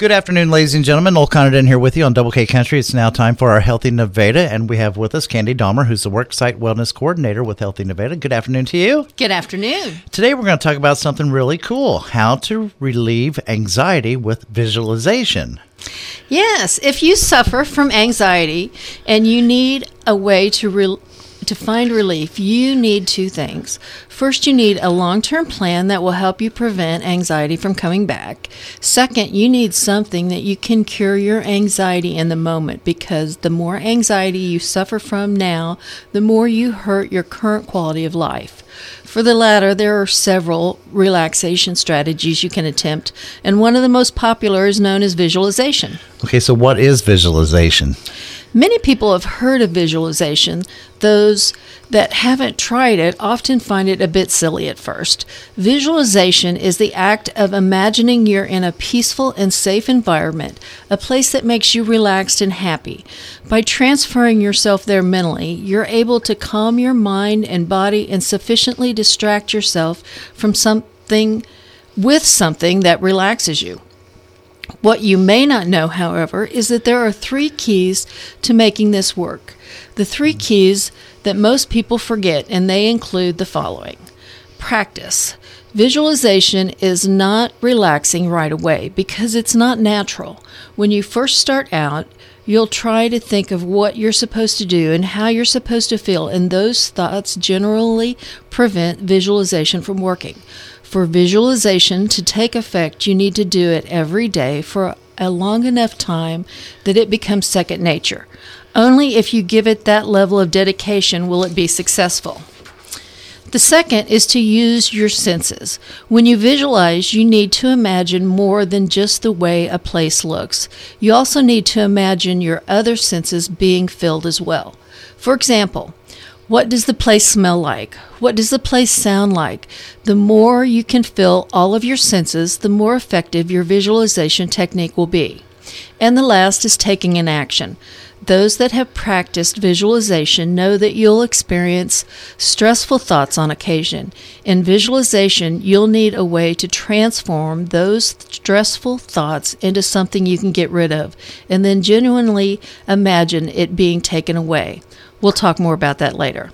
Good afternoon, ladies and gentlemen. Noel Condon here with you on Double K Country. It's now time for our Healthy Nevada, and we have with us Candy Dahmer, who's the Worksite Wellness Coordinator with Healthy Nevada. Good afternoon to you. Good afternoon. Today, we're going to talk about something really cool how to relieve anxiety with visualization. Yes, if you suffer from anxiety and you need a way to re- to find relief, you need two things. First, you need a long term plan that will help you prevent anxiety from coming back. Second, you need something that you can cure your anxiety in the moment because the more anxiety you suffer from now, the more you hurt your current quality of life. For the latter, there are several relaxation strategies you can attempt, and one of the most popular is known as visualization. Okay, so what is visualization? Many people have heard of visualization. Those that haven't tried it often find it a bit silly at first. Visualization is the act of imagining you're in a peaceful and safe environment, a place that makes you relaxed and happy. By transferring yourself there mentally, you're able to calm your mind and body and sufficiently distract yourself from something with something that relaxes you. What you may not know, however, is that there are three keys to making this work. The three hmm. keys that most people forget, and they include the following practice. Visualization is not relaxing right away because it's not natural. When you first start out, you'll try to think of what you're supposed to do and how you're supposed to feel, and those thoughts generally prevent visualization from working. For visualization to take effect, you need to do it every day for a long enough time that it becomes second nature. Only if you give it that level of dedication will it be successful. The second is to use your senses. When you visualize, you need to imagine more than just the way a place looks. You also need to imagine your other senses being filled as well. For example, what does the place smell like? What does the place sound like? The more you can fill all of your senses, the more effective your visualization technique will be. And the last is taking an action. Those that have practiced visualization know that you'll experience stressful thoughts on occasion. In visualization, you'll need a way to transform those stressful thoughts into something you can get rid of, and then genuinely imagine it being taken away. We'll talk more about that later.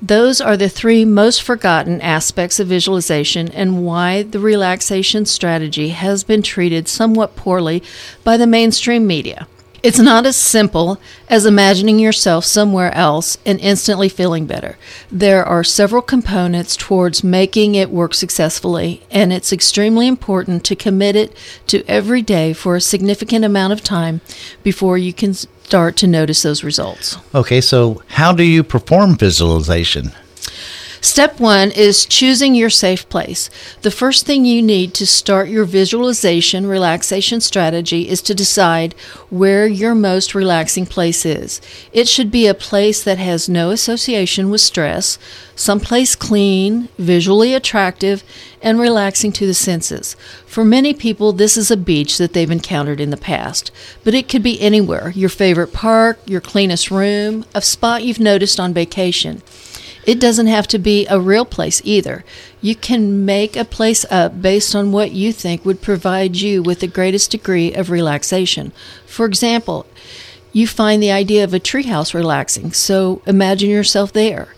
Those are the three most forgotten aspects of visualization and why the relaxation strategy has been treated somewhat poorly by the mainstream media. It's not as simple as imagining yourself somewhere else and instantly feeling better. There are several components towards making it work successfully, and it's extremely important to commit it to every day for a significant amount of time before you can start to notice those results. Okay, so how do you perform visualization? Step one is choosing your safe place. The first thing you need to start your visualization relaxation strategy is to decide where your most relaxing place is. It should be a place that has no association with stress, someplace clean, visually attractive, and relaxing to the senses. For many people, this is a beach that they've encountered in the past, but it could be anywhere your favorite park, your cleanest room, a spot you've noticed on vacation. It doesn't have to be a real place either. You can make a place up based on what you think would provide you with the greatest degree of relaxation. For example, you find the idea of a treehouse relaxing, so imagine yourself there.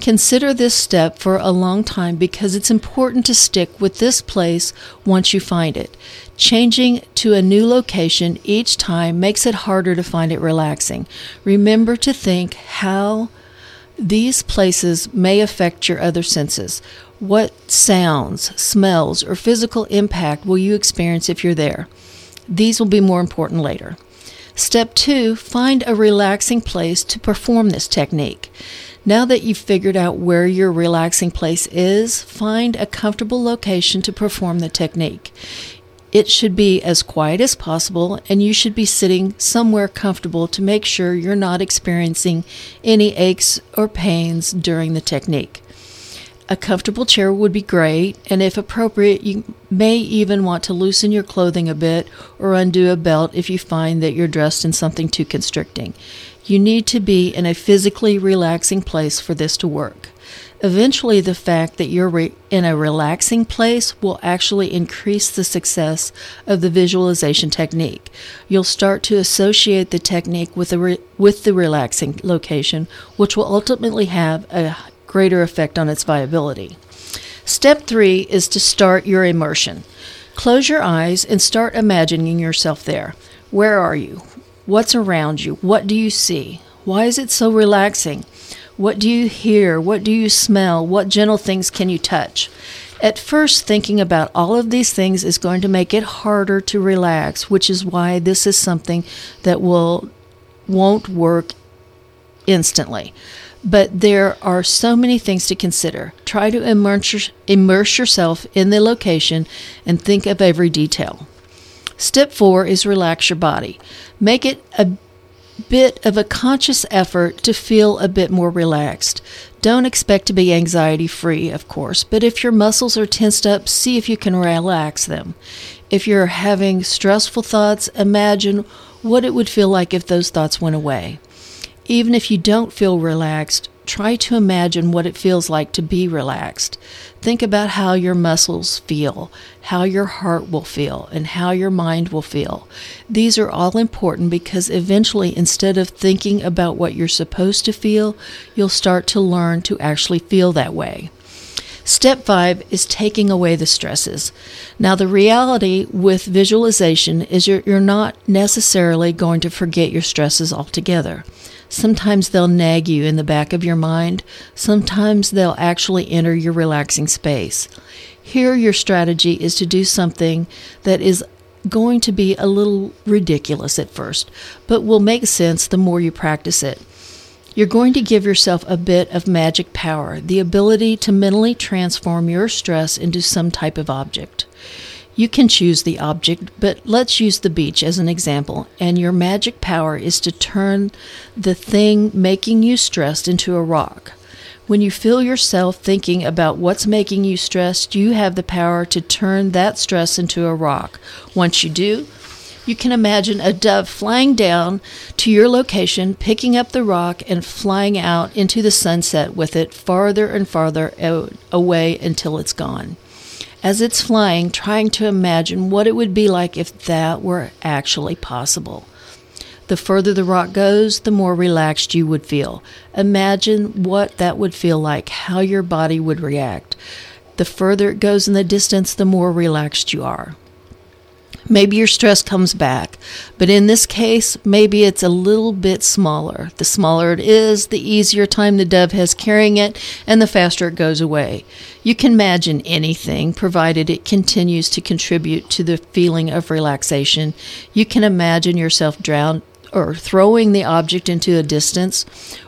Consider this step for a long time because it's important to stick with this place once you find it. Changing to a new location each time makes it harder to find it relaxing. Remember to think how these places may affect your other senses. What sounds, smells, or physical impact will you experience if you're there? These will be more important later. Step two, find a relaxing place to perform this technique. Now that you've figured out where your relaxing place is, find a comfortable location to perform the technique. It should be as quiet as possible, and you should be sitting somewhere comfortable to make sure you're not experiencing any aches or pains during the technique. A comfortable chair would be great, and if appropriate, you may even want to loosen your clothing a bit or undo a belt if you find that you're dressed in something too constricting. You need to be in a physically relaxing place for this to work. Eventually, the fact that you're re- in a relaxing place will actually increase the success of the visualization technique. You'll start to associate the technique with the, re- with the relaxing location, which will ultimately have a greater effect on its viability. Step three is to start your immersion. Close your eyes and start imagining yourself there. Where are you? What's around you? What do you see? Why is it so relaxing? What do you hear? What do you smell? What gentle things can you touch? At first, thinking about all of these things is going to make it harder to relax, which is why this is something that will won't work instantly. But there are so many things to consider. Try to immerse, immerse yourself in the location and think of every detail. Step four is relax your body. Make it a bit of a conscious effort to feel a bit more relaxed. Don't expect to be anxiety free, of course, but if your muscles are tensed up, see if you can relax them. If you're having stressful thoughts, imagine what it would feel like if those thoughts went away. Even if you don't feel relaxed, try to imagine what it feels like to be relaxed. Think about how your muscles feel, how your heart will feel, and how your mind will feel. These are all important because eventually, instead of thinking about what you're supposed to feel, you'll start to learn to actually feel that way. Step five is taking away the stresses. Now, the reality with visualization is you're, you're not necessarily going to forget your stresses altogether. Sometimes they'll nag you in the back of your mind. Sometimes they'll actually enter your relaxing space. Here, your strategy is to do something that is going to be a little ridiculous at first, but will make sense the more you practice it. You're going to give yourself a bit of magic power, the ability to mentally transform your stress into some type of object. You can choose the object, but let's use the beach as an example. And your magic power is to turn the thing making you stressed into a rock. When you feel yourself thinking about what's making you stressed, you have the power to turn that stress into a rock. Once you do, you can imagine a dove flying down to your location, picking up the rock, and flying out into the sunset with it farther and farther away until it's gone as it's flying, trying to imagine what it would be like if that were actually possible. The further the rock goes, the more relaxed you would feel. Imagine what that would feel like, how your body would react. The further it goes in the distance, the more relaxed you are. Maybe your stress comes back, but in this case, maybe it's a little bit smaller. The smaller it is, the easier time the dove has carrying it, and the faster it goes away. You can imagine anything, provided it continues to contribute to the feeling of relaxation. You can imagine yourself drowned or throwing the object into a distance,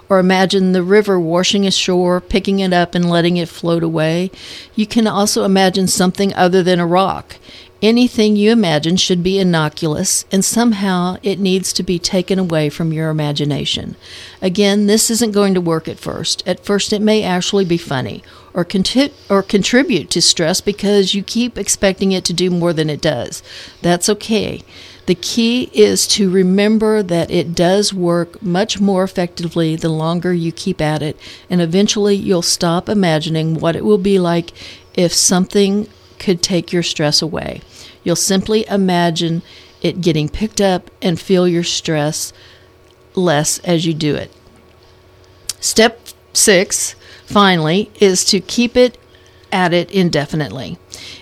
or imagine the river washing ashore, picking it up, and letting it float away. You can also imagine something other than a rock. Anything you imagine should be innocuous, and somehow it needs to be taken away from your imagination. Again, this isn't going to work at first. At first, it may actually be funny or, conti- or contribute to stress because you keep expecting it to do more than it does. That's okay. The key is to remember that it does work much more effectively the longer you keep at it, and eventually you'll stop imagining what it will be like if something could take your stress away. You'll simply imagine it getting picked up and feel your stress less as you do it. Step six, finally, is to keep it at it indefinitely.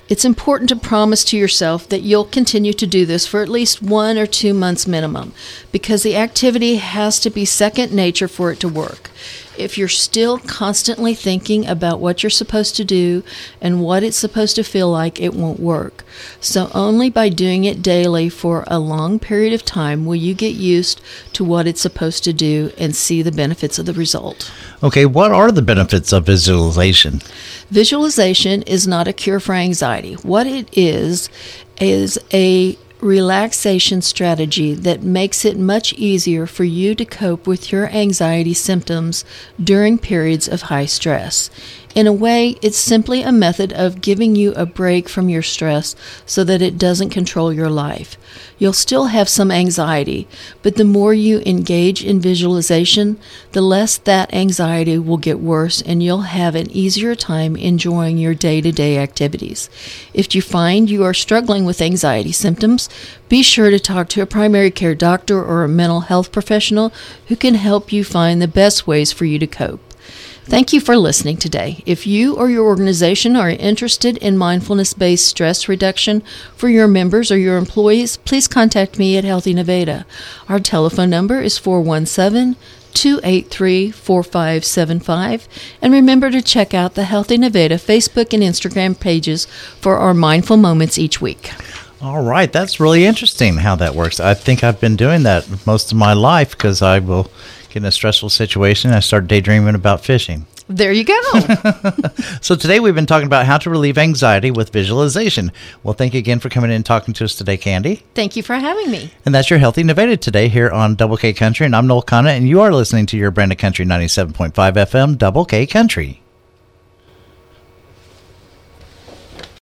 It's important to promise to yourself that you'll continue to do this for at least one or two months minimum because the activity has to be second nature for it to work if you're still constantly thinking about what you're supposed to do and what it's supposed to feel like, it won't work. So, only by doing it daily for a long period of time will you get used to what it's supposed to do and see the benefits of the result. Okay, what are the benefits of visualization? Visualization is not a cure for anxiety. What it is, is a relaxation strategy that makes it much easier for you to cope with your anxiety symptoms during periods of high stress. In a way, it's simply a method of giving you a break from your stress so that it doesn't control your life. You'll still have some anxiety, but the more you engage in visualization, the less that anxiety will get worse and you'll have an easier time enjoying your day to day activities. If you find you are struggling with anxiety symptoms, be sure to talk to a primary care doctor or a mental health professional who can help you find the best ways for you to cope. Thank you for listening today. If you or your organization are interested in mindfulness based stress reduction for your members or your employees, please contact me at Healthy Nevada. Our telephone number is 417 283 4575. And remember to check out the Healthy Nevada Facebook and Instagram pages for our mindful moments each week. All right, that's really interesting how that works. I think I've been doing that most of my life because I will get in a stressful situation. I start daydreaming about fishing. There you go. so today we've been talking about how to relieve anxiety with visualization. Well, thank you again for coming in and talking to us today, Candy. Thank you for having me. And that's your Healthy Nevada today here on Double K Country. And I'm Noel Conant, and you are listening to your brand of country 97.5 FM, Double K Country.